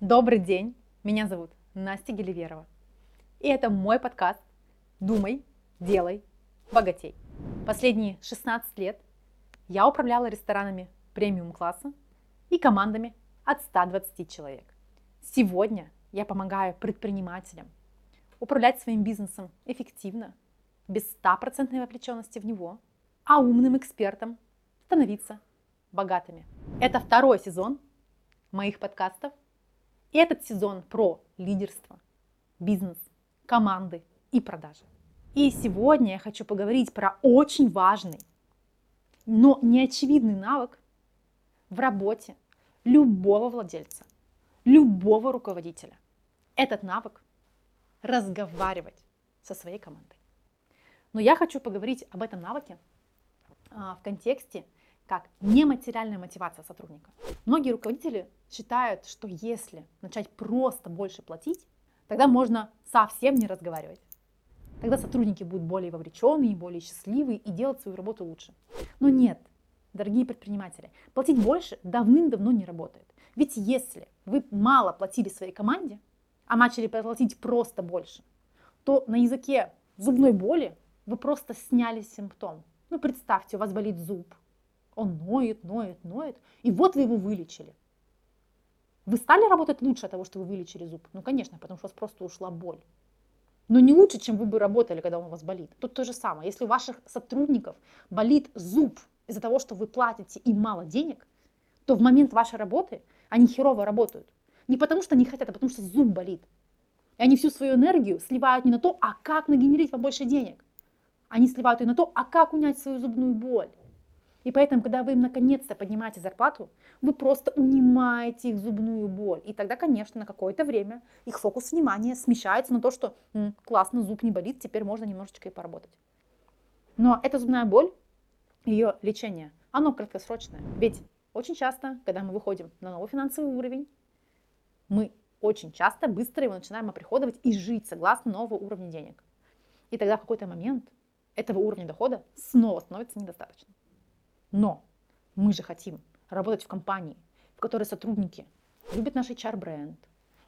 Добрый день, меня зовут Настя Геливерова. И это мой подкаст «Думай, делай, богатей». Последние 16 лет я управляла ресторанами премиум-класса и командами от 120 человек. Сегодня я помогаю предпринимателям управлять своим бизнесом эффективно, без стопроцентной вовлеченности в него, а умным экспертам становиться богатыми. Это второй сезон моих подкастов – этот сезон про лидерство, бизнес, команды и продажи. И сегодня я хочу поговорить про очень важный, но неочевидный навык в работе любого владельца, любого руководителя. Этот навык – разговаривать со своей командой. Но я хочу поговорить об этом навыке а, в контексте как нематериальная мотивация сотрудника. Многие руководители считают, что если начать просто больше платить, тогда можно совсем не разговаривать. Тогда сотрудники будут более вовлеченные, более счастливые и делать свою работу лучше. Но нет, дорогие предприниматели, платить больше давным-давно не работает. Ведь если вы мало платили своей команде, а начали платить просто больше, то на языке зубной боли вы просто сняли симптом. Ну, представьте, у вас болит зуб, он ноет, ноет, ноет, и вот вы его вылечили. Вы стали работать лучше от того, что вы вылечили зуб? Ну, конечно, потому что у вас просто ушла боль. Но не лучше, чем вы бы работали, когда он у вас болит. Тут то же самое. Если у ваших сотрудников болит зуб из-за того, что вы платите им мало денег, то в момент вашей работы они херово работают. Не потому что не хотят, а потому что зуб болит. И они всю свою энергию сливают не на то, а как нагенерить побольше денег. Они сливают ее на то, а как унять свою зубную боль. И поэтому, когда вы им наконец-то поднимаете зарплату, вы просто унимаете их зубную боль. И тогда, конечно, на какое-то время их фокус внимания смещается на то, что М, классно, зуб не болит, теперь можно немножечко и поработать. Но эта зубная боль, ее лечение, оно краткосрочное. Ведь очень часто, когда мы выходим на новый финансовый уровень, мы очень часто быстро его начинаем оприходовать и жить согласно нового уровня денег. И тогда в какой-то момент этого уровня дохода снова становится недостаточно. Но мы же хотим работать в компании, в которой сотрудники любят наш HR-бренд,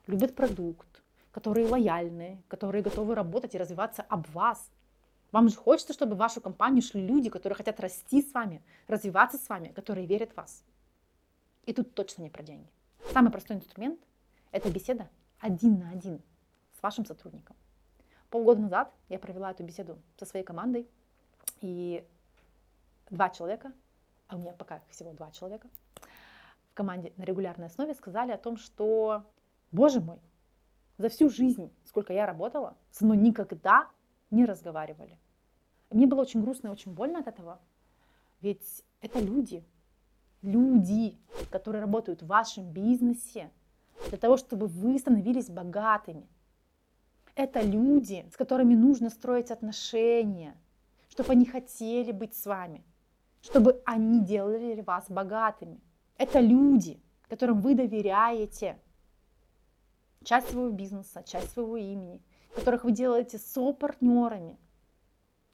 любят продукт, которые лояльные, которые готовы работать и развиваться об вас. Вам же хочется, чтобы в вашу компанию шли люди, которые хотят расти с вами, развиваться с вами, которые верят в вас. И тут точно не про деньги. Самый простой инструмент – это беседа один на один с вашим сотрудником. Полгода назад я провела эту беседу со своей командой, и два человека а у меня пока всего два человека, в команде на регулярной основе сказали о том, что, боже мой, за всю жизнь, сколько я работала, со мной никогда не разговаривали. мне было очень грустно и очень больно от этого, ведь это люди, люди, которые работают в вашем бизнесе для того, чтобы вы становились богатыми. Это люди, с которыми нужно строить отношения, чтобы они хотели быть с вами – чтобы они делали вас богатыми. Это люди, которым вы доверяете часть своего бизнеса, часть своего имени, которых вы делаете со-партнерами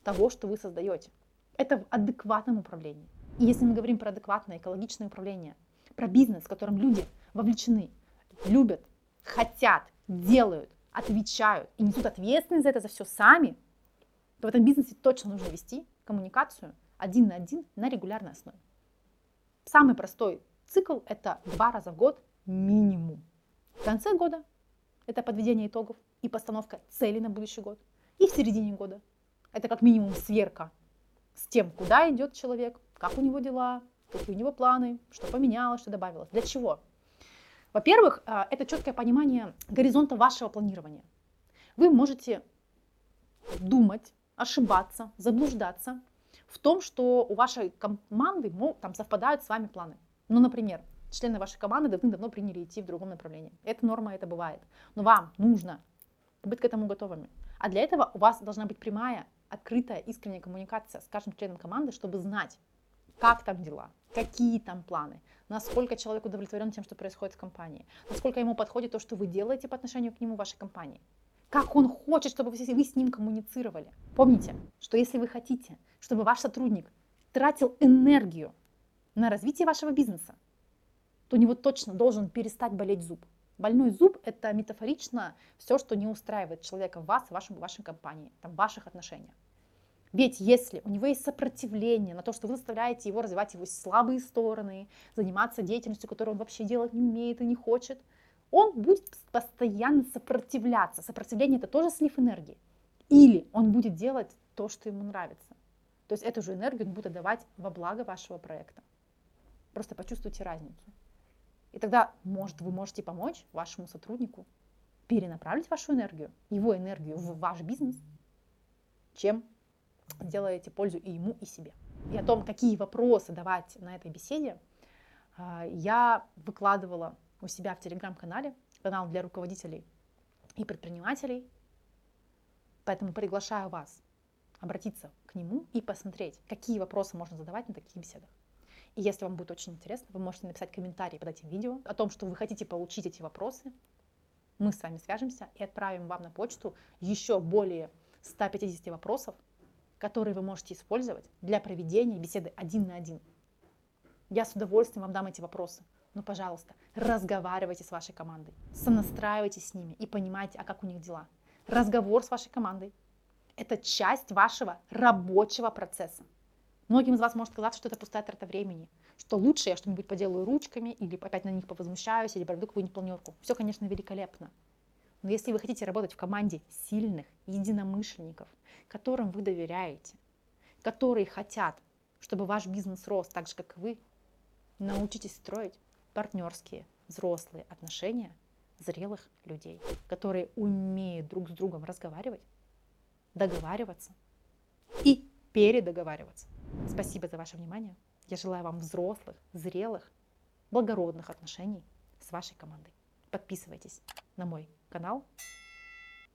того, что вы создаете. Это в адекватном управлении. И если мы говорим про адекватное экологичное управление, про бизнес, в котором люди вовлечены, любят, хотят, делают, отвечают и несут ответственность за это за все сами, то в этом бизнесе точно нужно вести коммуникацию – один на один на регулярной основе. Самый простой цикл – это два раза в год минимум. В конце года – это подведение итогов и постановка целей на будущий год. И в середине года – это как минимум сверка с тем, куда идет человек, как у него дела, какие у него планы, что поменялось, что добавилось. Для чего? Во-первых, а, это четкое понимание горизонта вашего планирования. Вы можете думать, ошибаться, заблуждаться в том, что у вашей команды там совпадают с вами планы. Ну, например, члены вашей команды давным-давно приняли идти в другом направлении. Это норма, это бывает. Но вам нужно быть к этому готовыми. А для этого у вас должна быть прямая, открытая, искренняя коммуникация с каждым членом команды, чтобы знать, как там дела, какие там планы, насколько человек удовлетворен тем, что происходит в компании, насколько ему подходит то, что вы делаете по отношению к нему в вашей компании как он хочет, чтобы вы с ним коммуницировали. Помните, что если вы хотите, чтобы ваш сотрудник тратил энергию на развитие вашего бизнеса, то у него точно должен перестать болеть зуб. Больной зуб – это метафорично все, что не устраивает человека в вас, в вашем, в вашей компании, там, в ваших отношениях. Ведь если у него есть сопротивление на то, что вы заставляете его развивать его слабые стороны, заниматься деятельностью, которую он вообще делать не умеет и не хочет, он будет постоянно сопротивляться. Сопротивление – это тоже слив энергии. Или он будет делать то, что ему нравится. То есть эту же энергию он будет отдавать во благо вашего проекта. Просто почувствуйте разницу. И тогда, может, вы можете помочь вашему сотруднику перенаправить вашу энергию, его энергию в ваш бизнес, чем сделаете пользу и ему, и себе. И о том, какие вопросы давать на этой беседе, а, я выкладывала у себя в телеграм-канале, канал для руководителей и предпринимателей. Поэтому приглашаю вас обратиться к нему и посмотреть, какие вопросы можно задавать на таких беседах. И если вам будет очень интересно, вы можете написать комментарий под этим видео о том, что вы хотите получить эти вопросы. Мы с вами свяжемся и отправим вам на почту еще более 150 вопросов, которые вы можете использовать для проведения беседы один на один. Я с удовольствием вам дам эти вопросы. Но, пожалуйста, разговаривайте с вашей командой, сонастраивайтесь с ними и понимайте, а как у них дела. Разговор с вашей командой – это часть вашего рабочего процесса. Многим из вас может казаться, что это пустая трата времени, что лучше я что-нибудь поделаю ручками, или опять на них повозмущаюсь, или проведу какую-нибудь планерку. Все, конечно, великолепно. Но если вы хотите работать в команде сильных единомышленников, которым вы доверяете, которые хотят, чтобы ваш бизнес рос так же, как и вы, научитесь строить партнерские, взрослые отношения зрелых людей, которые умеют друг с другом разговаривать, договариваться и передоговариваться. Спасибо за ваше внимание. Я желаю вам взрослых, зрелых, благородных отношений с вашей командой. Подписывайтесь на мой канал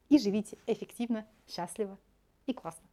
и живите эффективно, счастливо и классно.